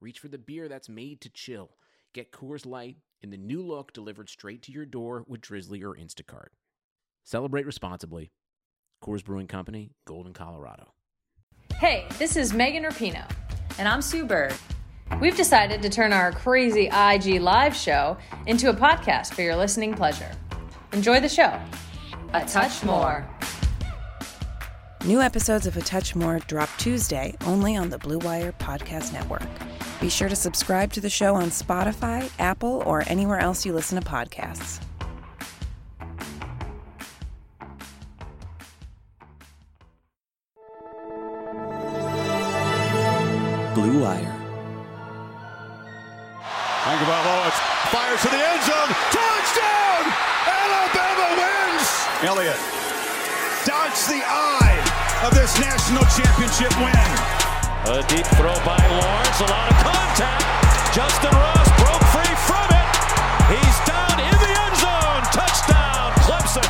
reach for the beer that's made to chill. Get Coors Light in the new look delivered straight to your door with Drizzly or Instacart. Celebrate responsibly. Coors Brewing Company, Golden, Colorado. Hey, this is Megan Rapinoe. And I'm Sue Bird. We've decided to turn our crazy IG live show into a podcast for your listening pleasure. Enjoy the show. A touch more. New episodes of A Touch More drop Tuesday only on the Blue Wire Podcast Network. Be sure to subscribe to the show on Spotify, Apple, or anywhere else you listen to podcasts. Blue Wire. Tagovailoa fires to the end zone. Touchdown! Alabama wins! Elliott dodged the eye of this national championship win. A deep throw by Lawrence. A lot of contact. Justyn Ross broke free from it. He's down in the end zone. Touchdown, Clemson.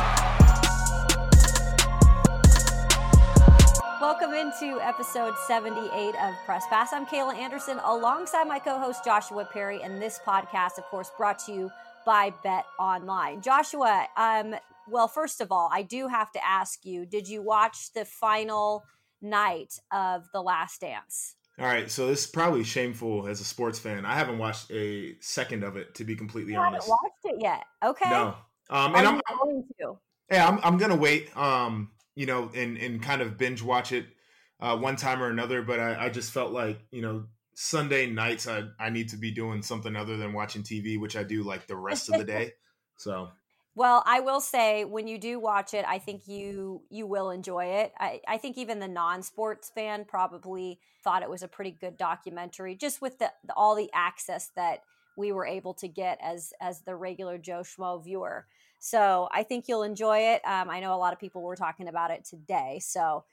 Welcome into episode 78 of Press Pass. I'm Kayla Anderson alongside my co host Joshua Perry, and this podcast, of course, brought to you by Bet Online. Joshua, um, well, first of all, I do have to ask you did you watch the final night of The Last Dance? All right, so this is probably shameful as a sports fan. I haven't watched a second of it, to be completely You honest. haven't watched it yet. Okay. No, um, and I'm you going to? yeah, I'm I'm gonna wait, um, you know, and and kind of binge watch it uh, one time or another. But I, I just felt like you know Sunday nights I I need to be doing something other than watching TV, which I do like the rest of the day. So Well, I will say when you do watch it, I think you you will enjoy it. I, I think even the non-sports fan probably thought it was a pretty good documentary, just with the, the all the access that we were able to get as as the regular Joe Schmo viewer. So I think you'll enjoy it. Um, I know a lot of people were talking about it today, so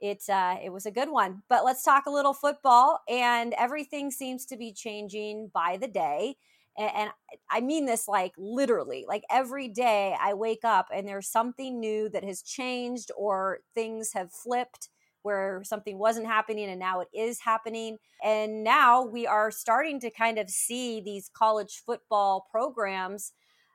it uh, it was a good one. But let's talk a little football, and everything seems to be changing by the day and, and I mean this like literally. Like every day I wake up and there's something new that has changed or things have flipped where something wasn't happening and now it is happening. And now we are starting to kind of see these college football programs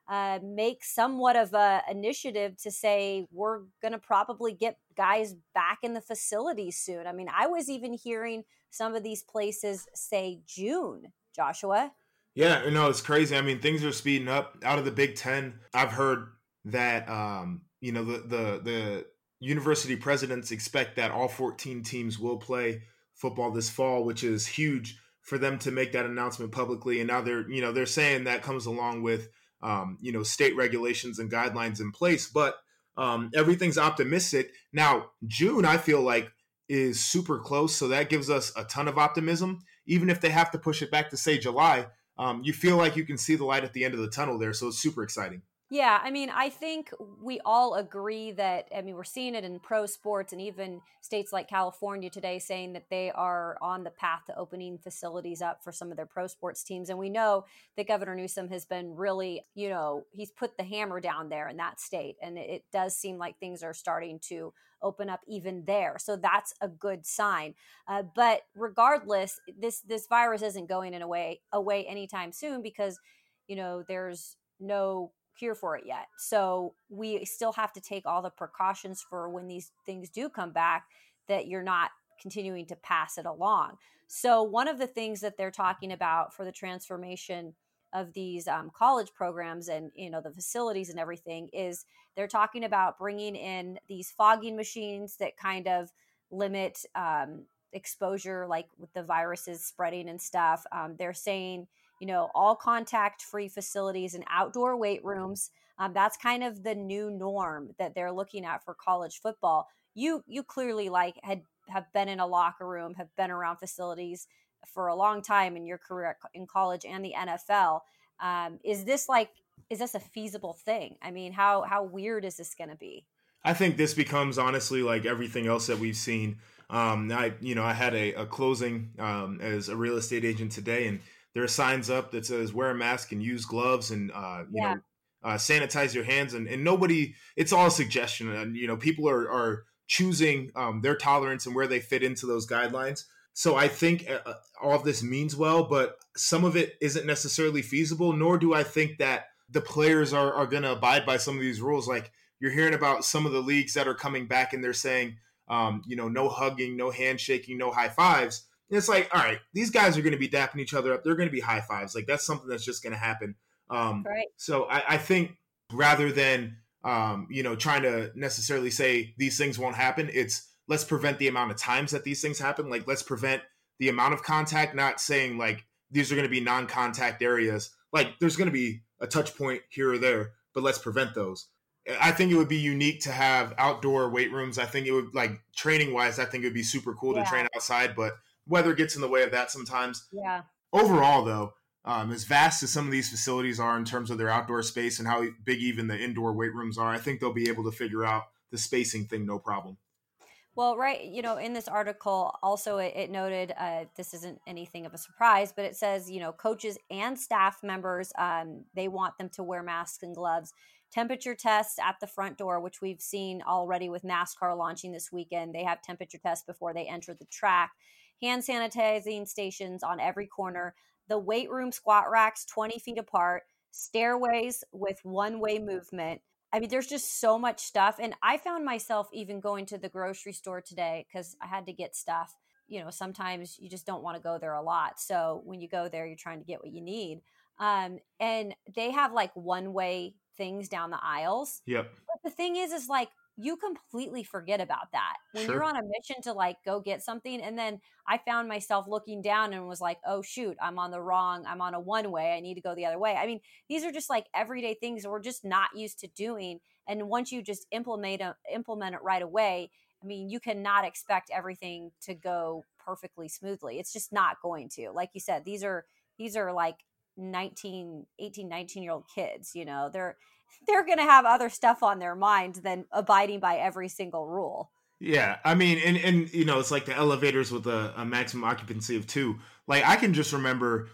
uh, make somewhat of a initiative to say we're going to probably get guys back in the facility soon. I mean, I was even hearing some of these places say June, Joshua. Yeah, no, it's crazy. I mean, things are speeding up out of the Big Ten. I've heard that um, you know the the the university presidents expect that all 14 teams will play football this fall, which is huge for them to make that announcement publicly. And now they're you know they're saying that comes along with um, you know state regulations and guidelines in place, but um, everything's optimistic. Now June, I feel like is super close, so that gives us a ton of optimism. Even if they have to push it back to say July, um, you feel like you can see the light at the end of the tunnel there. So it's super exciting. Yeah, I mean, I think we all agree that, I mean, we're seeing it in pro sports and even states like California today saying that they are on the path to opening facilities up for some of their pro sports teams. And we know that Governor Newsom has been really, you know, he's put the hammer down there in that state. And it does seem like things are starting to open up even there. So that's a good sign. Uh, but regardless, this this virus isn't going in a way, away anytime soon because, you know, there's no cure for it yet. So we still have to take all the precautions for when these things do come back that you're not continuing to pass it along. So one of the things that they're talking about for the transformation of these um, college programs and you know the facilities and everything is they're talking about bringing in these fogging machines that kind of limit um, exposure like with the viruses spreading and stuff um, they're saying you know all contact free facilities and outdoor weight rooms um, that's kind of the new norm that they're looking at for college football you you clearly like had have been in a locker room have been around facilities for a long time in your career in college and the NFL. Um, is this like is this a feasible thing? I mean, how how weird is this going to be? I think this becomes honestly like everything else that we've seen. Um, I you know I had a, a closing um, as a real estate agent today, and there are signs up that says wear a mask and use gloves and uh, you yeah. know uh, sanitize your hands, and, and nobody. It's all a suggestion, and you know people are are choosing um, their tolerance and where they fit into those guidelines. So I think uh, uh, all of this means well, but some of it isn't necessarily feasible. Nor do I think that the players are are going to abide by some of these rules. Like you're hearing about some of the leagues that are coming back and they're saying, um, you know, no hugging, no handshaking, no high fives. And it's like, all right, these guys are going to be dapping each other up. They're going to be high fives. Like that's something that's just going to happen. Um, right. So I, I think rather than um, you know trying to necessarily say these things won't happen, it's let's prevent the amount of times that these things happen. Like let's prevent the amount of contact. Not saying like these are going to be non-contact areas. Like there's going to be a touch point here or there, but let's prevent those. I think it would be unique to have outdoor weight rooms. I think it would like training wise, I think it would be super cool yeah. to train outside, but weather gets in the way of that sometimes. Yeah. Overall though, um, as vast as some of these facilities are in terms of their outdoor space and how big even the indoor weight rooms are, I think they'll be able to figure out the spacing thing no problem. Well, right, you know, in this article, also it, it noted uh, this isn't anything of a surprise, but it says, you know, coaches and staff members, um, they want them to wear masks and gloves temperature tests at the front door, which we've seen already with NASCAR launching this weekend. They have temperature tests before they enter the track, hand sanitizing stations on every corner, the weight room squat racks 20 feet apart, stairways with one way movement. I mean, there's just so much stuff. And I found myself even going to the grocery store today because I had to get stuff. You know, sometimes you just don't want to go there a lot. So when you go there, you're trying to get what you need. Um, and they have like one way things down the aisles. Yep. But the thing is, is like you completely forget about that when sure. you're on a mission to like go get something. And then I found myself looking down and was like, oh shoot, I'm on the wrong, I'm on a one way. I need to go the other way. I mean, these are just like everyday things that we're just not used to doing. And once you just implement a, implement it right away, I mean, you cannot expect everything to go perfectly smoothly. It's just not going to. Like you said, these are these are like 19 18 19 year old kids you know they're they're going to have other stuff on their mind than abiding by every single rule yeah i mean and and you know it's like the elevators with a, a maximum occupancy of two like i can just remember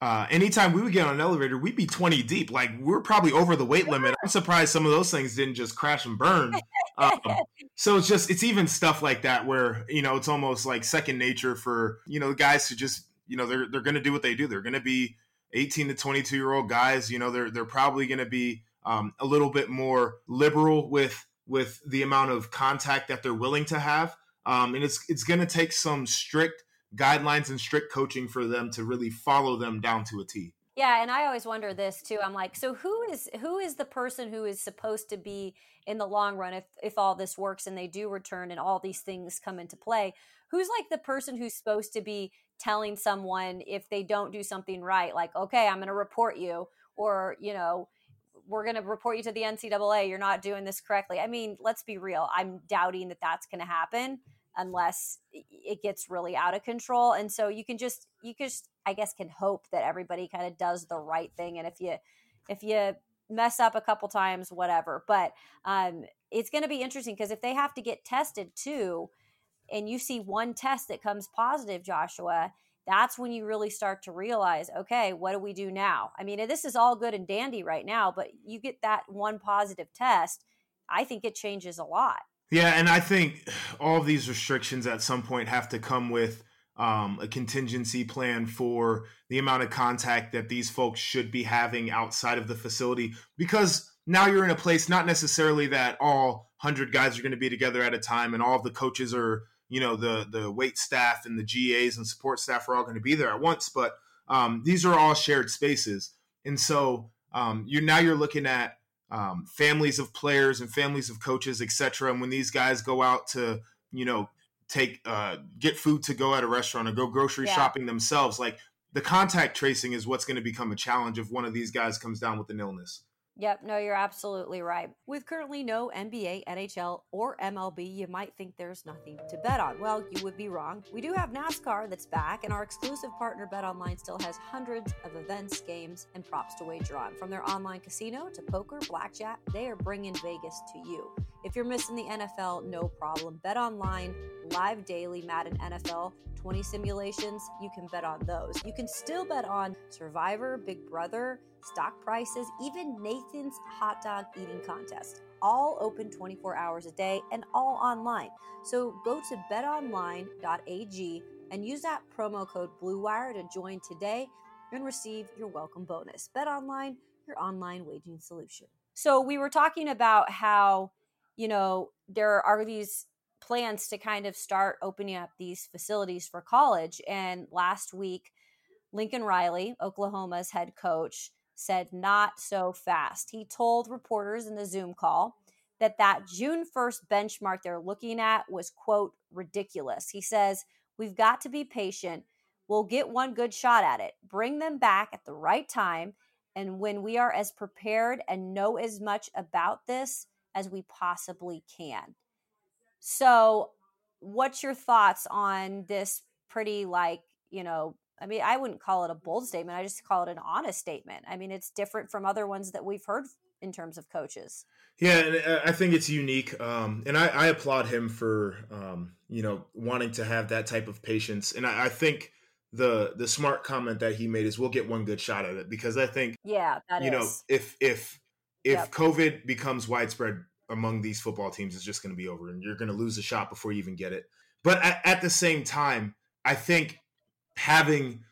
uh, anytime we would get on an elevator, we'd be 20 deep. Like we're probably over the weight limit. I'm surprised some of those things didn't just crash and burn. Um, so it's just, it's even stuff like that where, you know, it's almost like second nature for, you know, the guys to just, you know, they're, they're going to do what they do. They're going to be 18 to 22 year old guys, you know, they're they're probably going to be um, a little bit more liberal with with the amount of contact that they're willing to have, um, and it's it's going to take some strict guidelines and strict coaching for them to really follow them down to a T. Yeah, and I always wonder this too. I'm like, so who is who is the person who is supposed to be in the long run if if all this works and they do return and all these things come into play? Who's like the person who's supposed to be telling someone if they don't do something right, like, okay, I'm going to report you, or, you know, we're going to report you to the NCAA. You're not doing this correctly. I mean, let's be real. I'm doubting that that's going to happen unless it gets really out of control. And so you can just, you just, I guess, can hope that everybody kind of does the right thing. And if you, if you mess up a couple times, whatever. But um, it's going to be interesting because if they have to get tested too, and you see one test that comes positive, Joshua, that's when you really start to realize, okay, what do we do now? I mean, this is all good and dandy right now, but you get that one positive test, I think it changes a lot. Yeah, and I think all of these restrictions at some point have to come with um, a contingency plan for the amount of contact that these folks should be having outside of the facility because now you're in a place not necessarily that all 100 guys are going to be together at a time and all the coaches are you know the the wait staff and the GAs and support staff are all going to be there at once, but um, these are all shared spaces, and so um, you now you're looking at um, families of players and families of coaches, etc. And when these guys go out to you know take uh, get food to go at a restaurant or go grocery yeah. shopping themselves, like the contact tracing is what's going to become a challenge if one of these guys comes down with an illness. Yep, no, you're absolutely right. With currently no NBA, NHL, or MLB, you might think there's nothing to bet on. Well, you would be wrong. We do have NASCAR that's back, and our exclusive partner BetOnline still has hundreds of events, games, and props to wager on. From their online casino to poker, blackjack, they are bringing Vegas to you. If you're missing the NFL, no problem. Bet online, live daily Madden NFL, 20 simulations, you can bet on those. You can still bet on Survivor, Big Brother, stock prices, even Nathan's hot dog eating contest. All open 24 hours a day and all online. So go to betonline.ag and use that promo code BLUEWIRE to join today and receive your welcome bonus. BetOnline, your online wagering solution. So we were talking about how you know, there are these plans to kind of start opening up these facilities for college. And last week, Lincoln Riley, Oklahoma's head coach, said not so fast. He told reporters in the Zoom call that that June 1st benchmark they're looking at was quote ridiculous. He says, "We've got to be patient. We'll get one good shot at it. Bring them back at the right time and when we are as prepared and know as much about this, as we possibly can. So, what's your thoughts on this pretty, like, you know, I mean, I wouldn't call it a bold statement. I just call it an honest statement. I mean, it's different from other ones that we've heard in terms of coaches. Yeah, and uh, I think it's unique, um, and I, I, applaud him for um, you know wanting to have that type of patience. And I, I, think the the smart comment that he made is we'll get one good shot at it because I think yeah, you is. know if if if yep. COVID becomes widespread among these football teams, it's just going to be over, and you're going to lose a shot before you even get it. But at, at the same time, I think having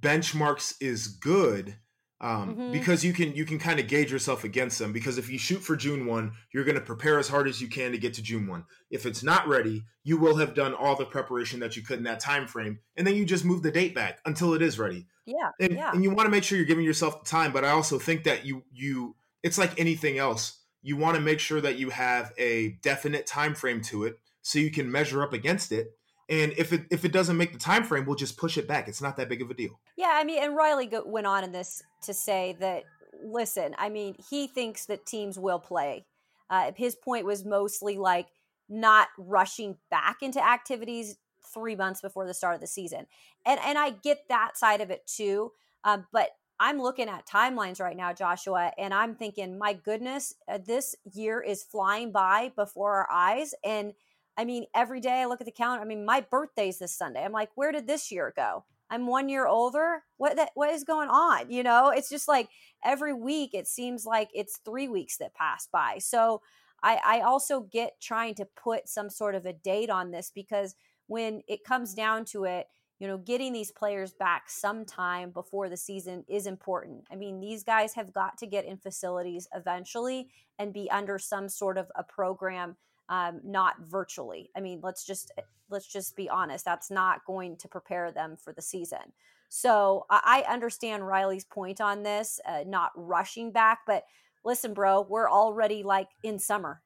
benchmarks is good um, mm-hmm. because you can you can kind of gauge yourself against them. Because if you shoot for June one, you're going to prepare as hard as you can to get to June one. If it's not ready, you will have done all the preparation that you could in that time frame, and then you just move the date back until it is ready. Yeah, and, yeah. and you want to make sure you're giving yourself the time. But I also think that you you it's like anything else you want to make sure that you have a definite time frame to it so you can measure up against it and if it if it doesn't make the time frame we'll just push it back. It's not that big of a deal. Yeah i mean and riley go, went on in this to say that listen i mean he thinks that teams will play. Uh, his point was mostly like not rushing back into activities three months before the start of the season. And and i get that side of it too uh, but I'm looking at timelines right now, Joshua, and I'm thinking, my goodness, uh, this year is flying by before our eyes. And I mean, every day I look at the calendar. I mean, my birthday's this Sunday. I'm like, where did this year go? I'm one year older. What that what is going on? You know, it's just like every week it seems like it's three weeks that pass by. So I, I also get trying to put some sort of a date on this because when it comes down to it, you know, getting these players back sometime before the season is important. I mean, these guys have got to get in facilities eventually and be under some sort of a program, um, not virtually. I mean, let's just let's just be honest. That's not going to prepare them for the season. So I understand Riley's point on this, uh, not rushing back, but listen, bro, we're already like in summer,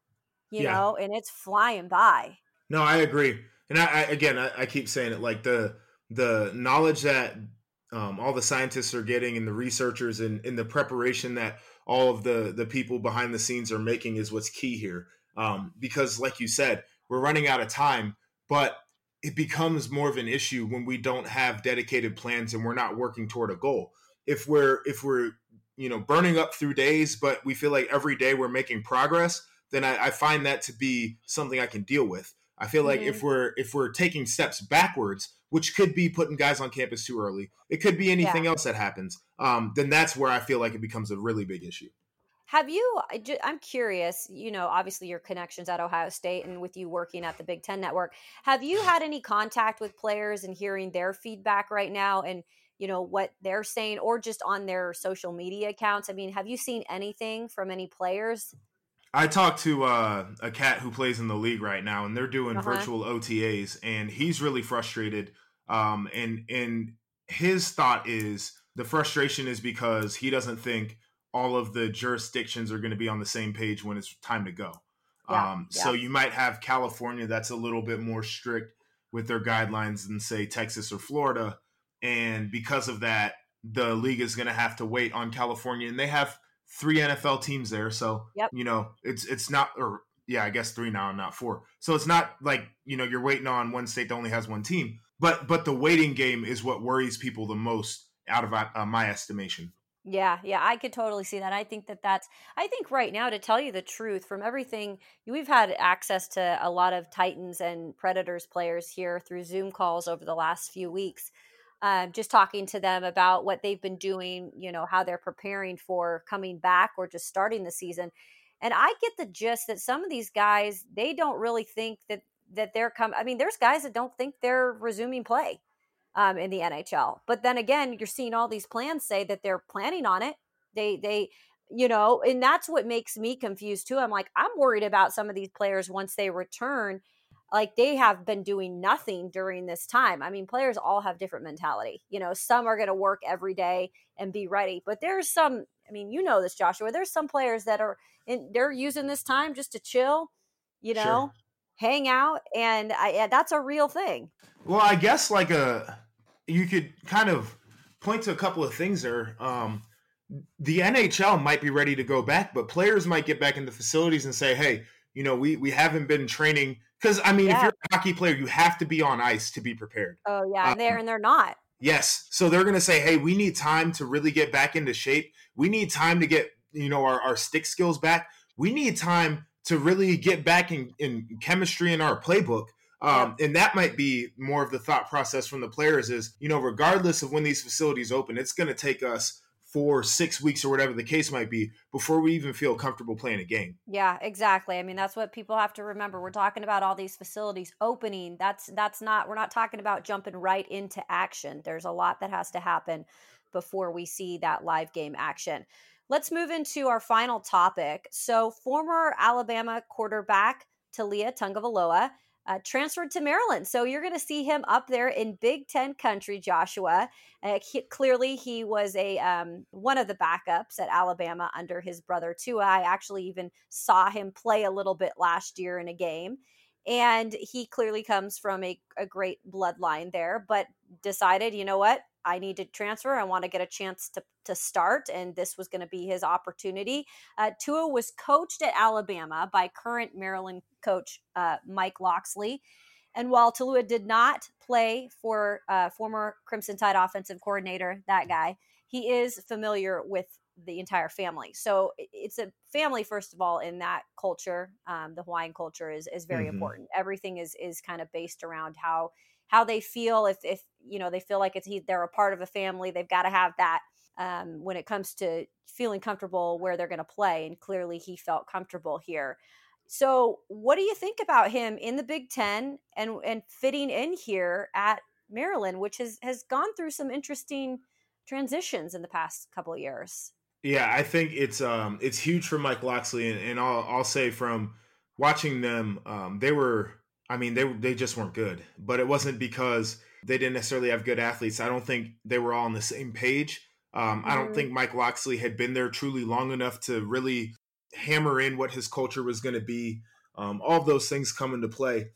you yeah. know, and it's flying by. No, I agree. And I, I again, I, I keep saying it like the the knowledge that um, all the scientists are getting and the researchers and, and, the preparation that all of the the people behind the scenes are making is what's key here um, because like you said we're running out of time but it becomes more of an issue when we don't have dedicated plans and we're not working toward a goal if we're if we're you know burning up through days but we feel like every day we're making progress then I, I find that to be something i can deal with i feel like mm-hmm. if we're if we're taking steps backwards which could be putting guys on campus too early. It could be anything yeah. else that happens. Um, then that's where I feel like it becomes a really big issue. Have you? I'm curious. You know, obviously your connections at Ohio State and with you working at the Big Ten Network. Have you had any contact with players and hearing their feedback right now, and you know what they're saying, or just on their social media accounts? I mean, have you seen anything from any players? I talked to uh, a cat who plays in the league right now, and they're doing uh-huh. virtual OTAs, and he's really frustrated um, and and his thought is the frustration is because he doesn't think all of the jurisdictions are going to be on the same page when it's time to go. Yeah, um, yeah. So you might have California that's a little bit more strict with their guidelines than say Texas or Florida, and because of that, the league is going to have to wait on California, and they have three NFL teams there, so Yep. you know it's it's not or yeah, I guess three now, not four. So it's not like you know you're waiting on one state that only has one team, but but the waiting game is what worries people the most out of uh, my estimation. Yeah, yeah, I could totally see that. I think that that's, I think right now, to tell you the truth, from everything, we've had access to a lot of Titans and Predators players here through Zoom calls over the last few weeks. Um, just talking to them about what they've been doing, you know, how they're preparing for coming back or just starting the season. And I get the gist that some of these guys, they don't really think that that they're coming. I mean, there's guys that don't think they're resuming play um, in the NHL. But then again, you're seeing all these plans say that they're planning on it. They they you know, and that's what makes me confused too. I'm like, I'm worried about some of these players once they return. Like they have been doing nothing during this time. I mean, players all have different mentality. You know, some are going to work every day and be ready, but there's some. I mean, you know this, Joshua. There's some players that are in. They're using this time just to chill. You know. Hang out, and I, yeah, that's a real thing. Well, I guess like a you could kind of point to a couple of things there. Um, the NHL might be ready to go back, but players might get back into facilities and say, "Hey, you know, we we haven't been training." Because I mean, if you're a hockey player, you have to be on ice to be prepared. Oh yeah, and they're Um, and they're not. Yes. So they're going to say, hey, we need time to really get back into shape. We need time to get, you know, our, our stick skills back. We need time to really get back in, in chemistry in our playbook. Um, And that might be more of the thought process from the players is, you know, regardless of when these facilities open, it's going to take us four, six weeks or whatever the case might be before we even feel comfortable playing a game. Yeah, exactly. I mean, that's what people have to remember. We're talking about all these facilities opening. That's that's not we're not talking about jumping right into action. There's a lot that has to happen before we see that live game action. Let's move into our final topic. So, former Alabama quarterback Taulia Tagovailoa uh, transferred to Maryland. So you're going to see him up there in Big Ten country, Joshua. Uh, he, clearly, he was a um, one of the backups at Alabama under his brother Tua. I actually even saw him play a little bit last year in a game. And he clearly comes from a, a great bloodline there, but decided, you know what? I need to transfer. I want to get a chance to, to start. And this was going to be his opportunity. Uh, Tua was coached at Alabama by current Maryland coach uh, Mike Locksley. And while Taulia did not play for uh, former Crimson Tide offensive coordinator, that guy, he is familiar with the entire family. So it's a family, first of all, in that culture. Um, the Hawaiian culture is is very Mhm. important. Everything is is kind of based around how how they feel. If if you know they feel like it's he, they're a part of a family, they've got to have that um, when it comes to feeling comfortable where they're going to play. And clearly, he felt comfortable here. So, what do you think about him in the Big Ten and and fitting in here at Maryland, which has has gone through some interesting transitions in the past couple of years? Yeah, I think it's um it's huge for Mike Locksley, and, and I'll I'll say from watching them, um, they were I mean they they just weren't good, but it wasn't because they didn't necessarily have good athletes. I don't think they were all on the same page. Um, I don't think Mike Locksley had been there truly long enough to really hammer in what his culture was going to be. Um, all of those things come into play.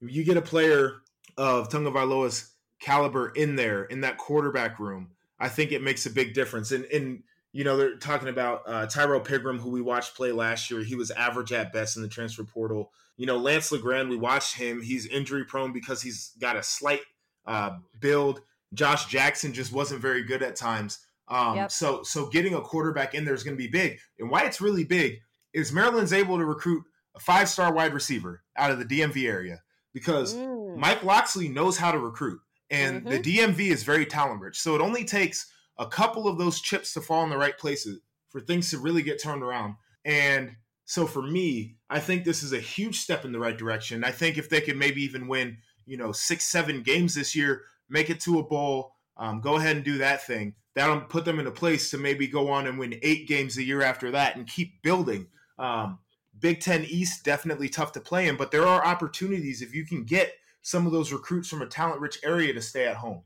You get a player of Tagovailoa's caliber in there in that quarterback room. I think it makes a big difference. And and you know they're talking about uh, Tyrrell Pigrome, who we watched play last year. He was average at best in the transfer portal. You know Lance LeGendre, we watched him. He's injury prone because he's got a slight uh, build. Josh Jackson just wasn't very good at times. Um, Yep. So so getting a quarterback in there is going to be big. And why it's really big is Maryland's able to recruit a five star wide receiver out of the DMV area because Mm. Mike Locksley knows how to recruit, and the DMV is very talent rich. So it only takes a couple of those chips to fall in the right places for things to really get turned around. And so for me, I think this is a huge step in the right direction. I think if they could maybe even win, you know, six, seven games this year, make it to a bowl, um, go ahead and do that thing. That'll put them in a place to maybe go on and win eight games a year after that and keep building. Um, Big Ten East definitely tough to play in, but there are opportunities if you can get some of those recruits from a talent rich area to stay at home.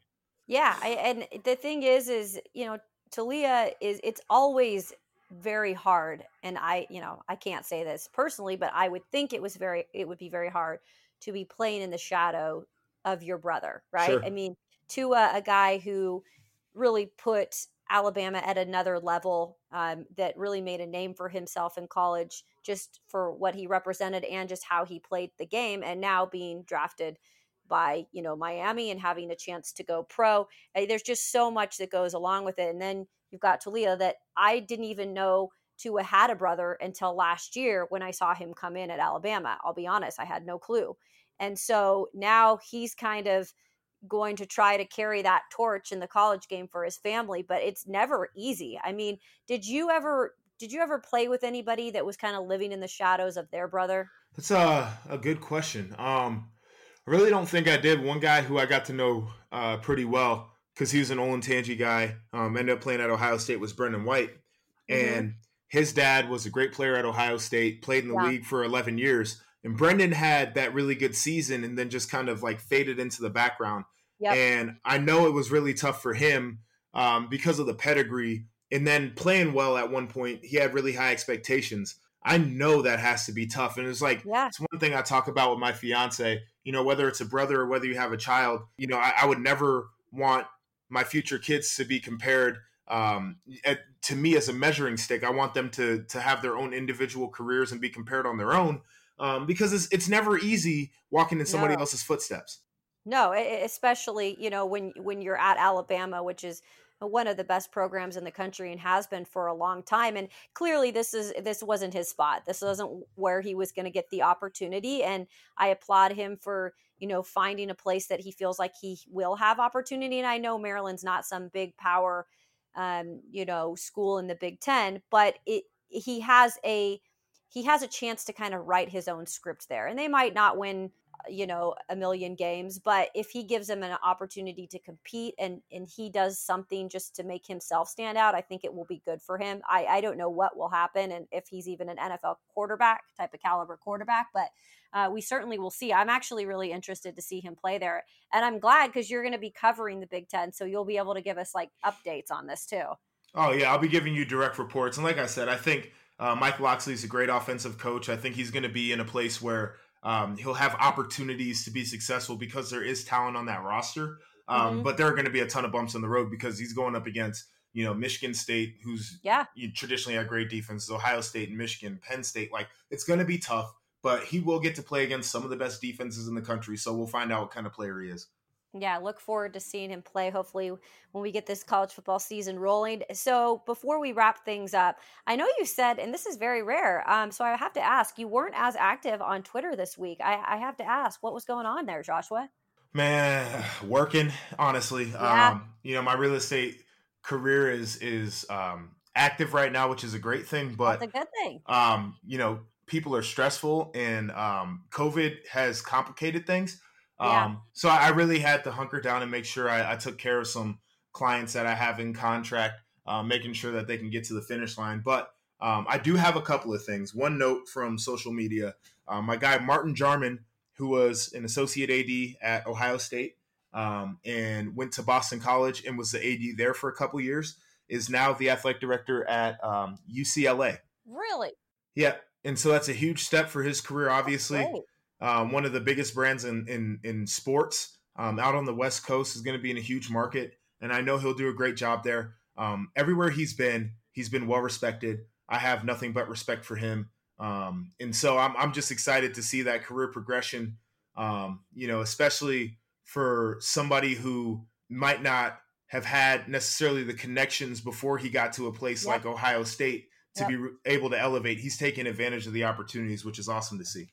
Yeah, I, and the thing is, is you know, Taulia is it's always very hard, and I, you know, I can't say this personally, but I would think it was very, it would be very hard to be playing in the shadow of your brother, right? Sure. I mean, to a, a guy who really put Alabama at another level um, that really made a name for himself in college just for what he represented and just how he played the game and now being drafted by you know Miami and having a chance to go pro eh, there's just so much that goes along with it and then you've got Taulia that I didn't even know Tua had a brother until last year when I saw him come in at Alabama. I'll be honest I had no clue. And so now he's kind of going to try to carry that torch in the college game for his family but it's never easy. I mean did you ever did you ever play with anybody that was kind of living in the shadows of their brother? That's a, a good question. Um i really don't think i did. One guy who i got to know uh, pretty well because he was an Olentangy guy um ended up playing at ohio state was brendan white mm-hmm. and his dad was a great player at ohio state played in the yeah. league for 11 years and Brendan had that really good season and then just kind of like faded into the background. Yep. And I know it was really tough for him um, because of the pedigree. And then playing well at one point, he had really high expectations. I know that has to be tough. And it's like, yeah. it's one thing I talk about with my fiance, you know, whether it's a brother or whether you have a child, you know, I, I would never want my future kids to be compared um, at, to me as a measuring stick. I want them to, to have their own individual careers and be compared on their own um, because it's, it's never easy walking in somebody no. else's footsteps. No, especially you know when when you're at Alabama, which is one of the best programs in the country and has been for a long time. And clearly, this is this wasn't his spot. This wasn't where he was going to get the opportunity. And I applaud him for you know finding a place that he feels like he will have opportunity. And I know Maryland's not some big power, um, you know, school in the Big Ten, but it he has a he has a chance to kind of write his own script there. And they might not win, you know, a million games, but if he gives them an opportunity to compete and and he does something just to make himself stand out, I think it will be good for him. I I don't know what will happen and if he's even an NFL quarterback type of caliber quarterback, but uh, we certainly will see. I'm actually really interested to see him play there, and I'm glad because you're going to be covering the Big Ten, so you'll be able to give us like updates on this too. Oh yeah, I'll be giving you direct reports, and like I said, I think uh, Mike Locksley is a great offensive coach. I think he's going to be in a place where um, he'll have opportunities to be successful because there is talent on that roster. Um, mm-hmm. But there are going to be a ton of bumps in the road because he's going up against you know Michigan State, who's yeah traditionally had great defenses, Ohio State and Michigan, Penn State. Like it's going to be tough, but he will get to play against some of the best defenses in the country. So we'll find out what kind of player he is yeah, look forward to seeing him play. Hopefully, when we get this college football season rolling. So, before we wrap things up, I know you said, and this is very rare. Um, so I have to ask, you weren't as active on Twitter this week. I, I have to ask, what was going on there, Joshua? Man, working honestly. Yeah. Um, you know, my real estate career is is um, active right now, which is a great thing. But That's a good thing. Um, you know, people are stressful, and um, COVID has complicated things. Yeah. Um, so I really had to hunker down and make sure I, I took care of some clients that I have in contract, uh, making sure that they can get to the finish line. But um, I do have a couple of things. One note from social media: um, my guy Martin Jarmond, who was an associate AD at Ohio State um, and went to Boston College and was the AD there for a couple years, is now the athletic director at UCLA. Um, really? Yeah, and so that's a huge step for his career, obviously um, one of the biggest brands in in, in sports um, out on the West Coast is going to be in a huge market, and I know he'll do a great job there. Um, everywhere he's been, he's been well respected. I have nothing but respect for him, um, and so I'm I'm just excited to see that career progression. Um, you know, especially for somebody who might not have had necessarily the connections before he got to a place yep. like Ohio State to yep. be able to elevate. He's taking advantage of the opportunities, which is awesome to see.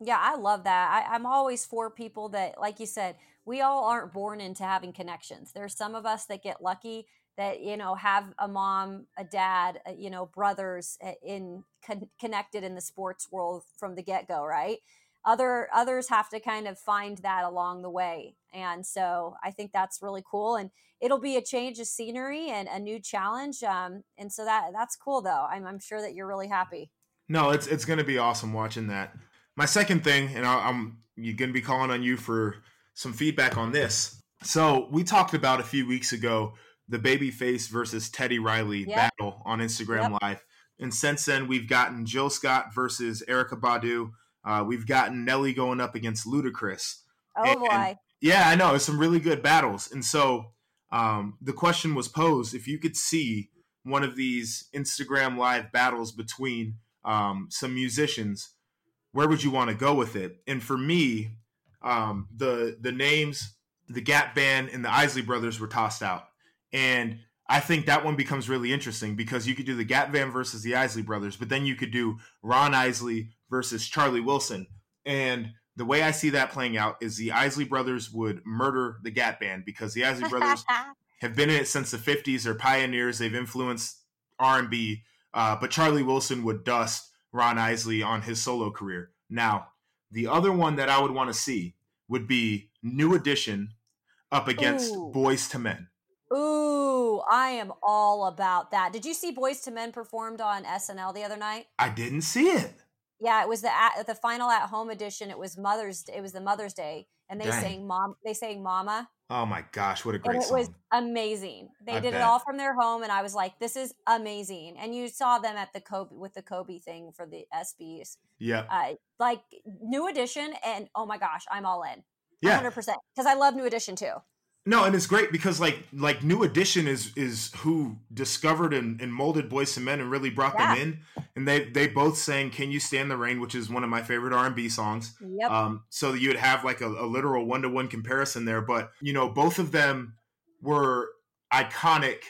Yeah, I love that. I, I'm always for people that, like you said, we all aren't born into having connections. There's some of us that get lucky that you know have a mom, a dad, uh, you know, brothers uh, in con- connected in the sports world from the get go, right? Other others have to kind of find that along the way, and so I think that's really cool. And it'll be a change of scenery and a new challenge. Um, and so that that's cool, though. I'm, I'm sure that you're really happy. No, it's it's going to be awesome watching that my second thing, and I, am going to be calling on you for some feedback on this. So we talked about a few weeks ago the babyface versus Teddy Riley yep. battle on Instagram yep. Live, and since then we've gotten Jill Scott versus Erykah Badu. Uh, we've gotten Nelly going up against Ludacris. Oh and, boy! And yeah, I know it's some really good battles, and so Um, the question was posed if you could see one of these Instagram live battles between um, some musicians, where would you want to go with it? And for me, um, the the names, the Gap Band and the Isley Brothers were tossed out, and I think that one becomes really interesting because you could do the Gap Band versus the Isley Brothers, but then you could do Ron Isley versus Charlie Wilson, and the way I see that playing out is the Isley Brothers would murder the Gap Band because the Isley Brothers have been in it since the 50s. They're pioneers. They've influenced R&B, uh, but Charlie Wilson would dust Ron Isley on his solo career. Now, the other one that I would want to see would be New Edition up against Ooh. Boyz II Men. Ooh, I am all about that. Did you see Boyz II Men performed on SNL the other night? I didn't see it. Yeah, it was the at, the final at home edition. It was Mother's. It was the Mother's Day, and they Dang. sang mom. They sang Mama, Oh my gosh, what a and great it song. was amazing. They I did bet. it all from their home, and I was like, "This is amazing." And you saw them at the Kobe with the Kobe thing for the SBs, yeah. uh, like New Edition, and oh my gosh, I'm all in, Yeah. hundred percent, because I love New Edition too. No, and it's great because like like New Edition is is who discovered and, and molded Boys and Men and really brought Yeah. them in. And they they both sang "Can You Stand the Rain," which is one of my favorite R and B songs. Yep. Um, so you would have like a, a literal one to one comparison there. But you know, both of them were iconic.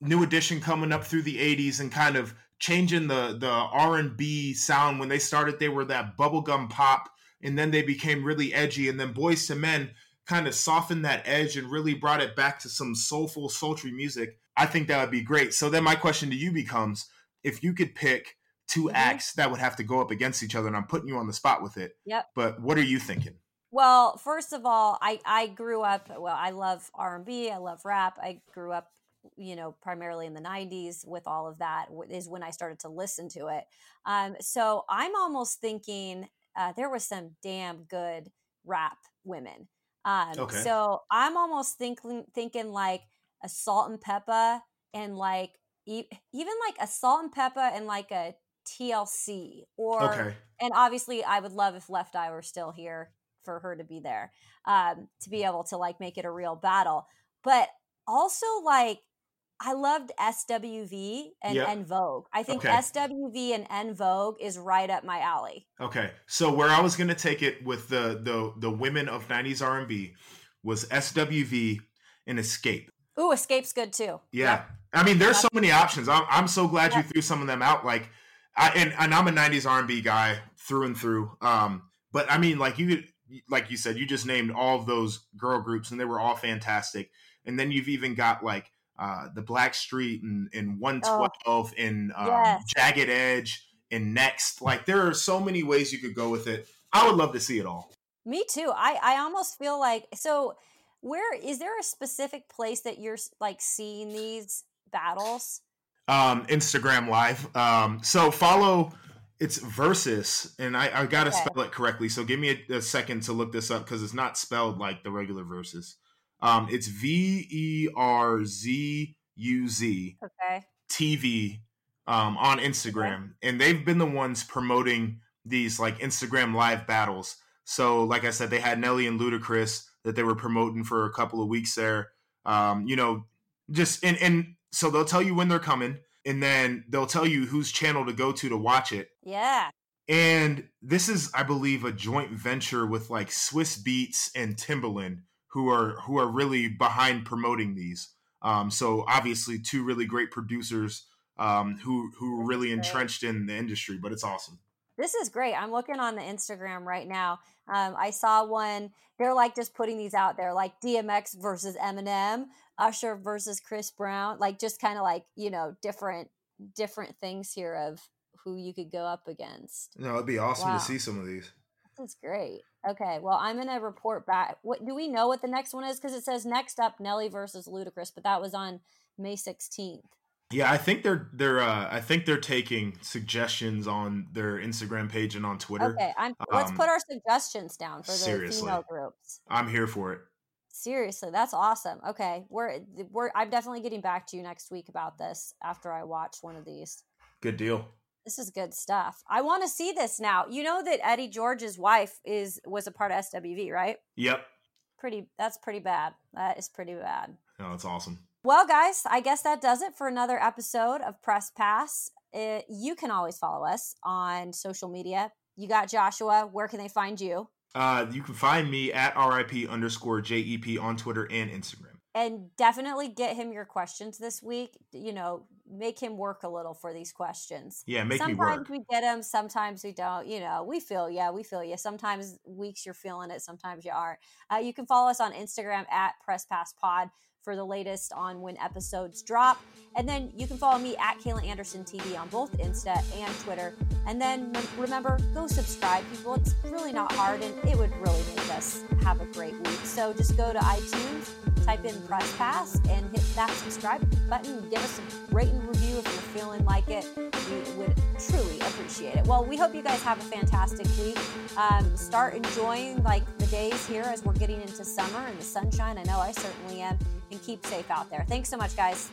New Edition coming up through the '80s and kind of changing the the R and B sound. When they started, they were that bubblegum pop, and then they became really edgy. And then Boyz II Men kind of softened that edge and really brought it back to some soulful, sultry music. I think that would be great. So then my question to you becomes: If you could pick 2 Mhm. acts that would have to go up against each other, and I'm putting you on the spot with it. Yep. But what are you thinking? Well, first of all, I I grew up. Well, I love R and B. I love rap. I grew up, you know, primarily in the '90s with all of that is when I started to listen to it. Um, so I'm almost thinking uh, there was some damn good rap women. Um, Okay. So I'm almost thinking thinking like a Salt-N-Pepa and like e- even like a Salt-N-Pepa and like a TLC or Okay. and obviously i would love if left eye were still here for her to be there um, to be able to like make it a real battle but also like i loved swv and Yeah. en vogue i think Okay. swv and en vogue is right up my alley Okay. So where I was going to take it with the the the women of 90s R&B was SWV and Xscape. ooh Xscape's good too Yeah. I mean, there's so many options. I'm, I'm so glad you threw some of them out. Like, I, and, and I'm a 90s R&B guy through and through. Um, but I mean, like you, like you said, you just named all of those girl groups and they were all fantastic. And then you've even got like, uh, the Blackstreet and, and 112 and, um, Yes. Jagged Edge and Next. Like, there are so many ways you could go with it. I would love to see it all. me too i i almost feel like so where is there a specific place that you're like seeing these battles um instagram live. Um so follow it's versus and i i gotta Okay. spell it correctly so give me a, a second to look this up because it's not spelled like the regular versus. Um it's v-e-r-z-u-z okay. Tv um on instagram and they've been the ones promoting these like instagram live battles. So like i said they had nelly and ludacris that they were promoting for a couple of weeks there. Um you know just and and so they'll tell you when they're coming and then they'll tell you whose channel to go to to watch it yeah and this is i believe a joint venture with like Swizz Beatz and timbaland who are who are really behind promoting these um so obviously two really great producers um who who are really entrenched in the industry but it's awesome This is great. I'm looking on the Instagram right now. Um, I saw one. They're like just putting these out there, like DMX versus Eminem, Usher versus Chris Brown, like just kind of like you know different different things here of who you could go up against. no it'd be awesome Wow. to see some of these This is great. Okay, well I'm gonna report back. What do we know what the next one is? Because it says next up Nelly versus Ludacris, but that was on May 16th. yeah i think they're they're uh i think they're taking suggestions on their instagram page and on twitter Okay, I'm. let's Um, put our suggestions down for the seriously. female groups. i'm here for it Seriously, that's awesome. Okay, we're we're I'm definitely getting back to you next week about this after I watch one of these. good deal This is good stuff. I want to see this now. You know that Eddie George's wife is was a part of SWV, right? yep Pretty that's pretty bad. That is pretty bad. No, that's awesome. Well, guys, I guess that does it for another episode of Press Pass. It, you can always follow us on social media. You got Joshua. Where can they find you? Uh, you can find me at RIP underscore JEP on Twitter and Instagram. And definitely get him your questions this week. You know, make him work a little for these questions. Yeah, make sometimes me work. we get them, sometimes we don't. You know, we feel, yeah, we feel yeah. Sometimes weeks you're feeling it, sometimes you aren't. Uh, you can follow us on Instagram at Press Pass Pod for the latest on when episodes drop. And then you can follow me at Kayla Anderson TV on both Insta and Twitter. And then remember, go subscribe, people. It's really not hard and it would really make us have a great week. So just go to iTunes, type in Press Pass, and hit that subscribe button. Give us a rate and review if feeling like it. We would truly appreciate it. Well, we hope you guys have a fantastic week. Um, start enjoying like the days here as we're getting into summer and the sunshine. I know I certainly am and keep safe out there. Thanks so much, guys.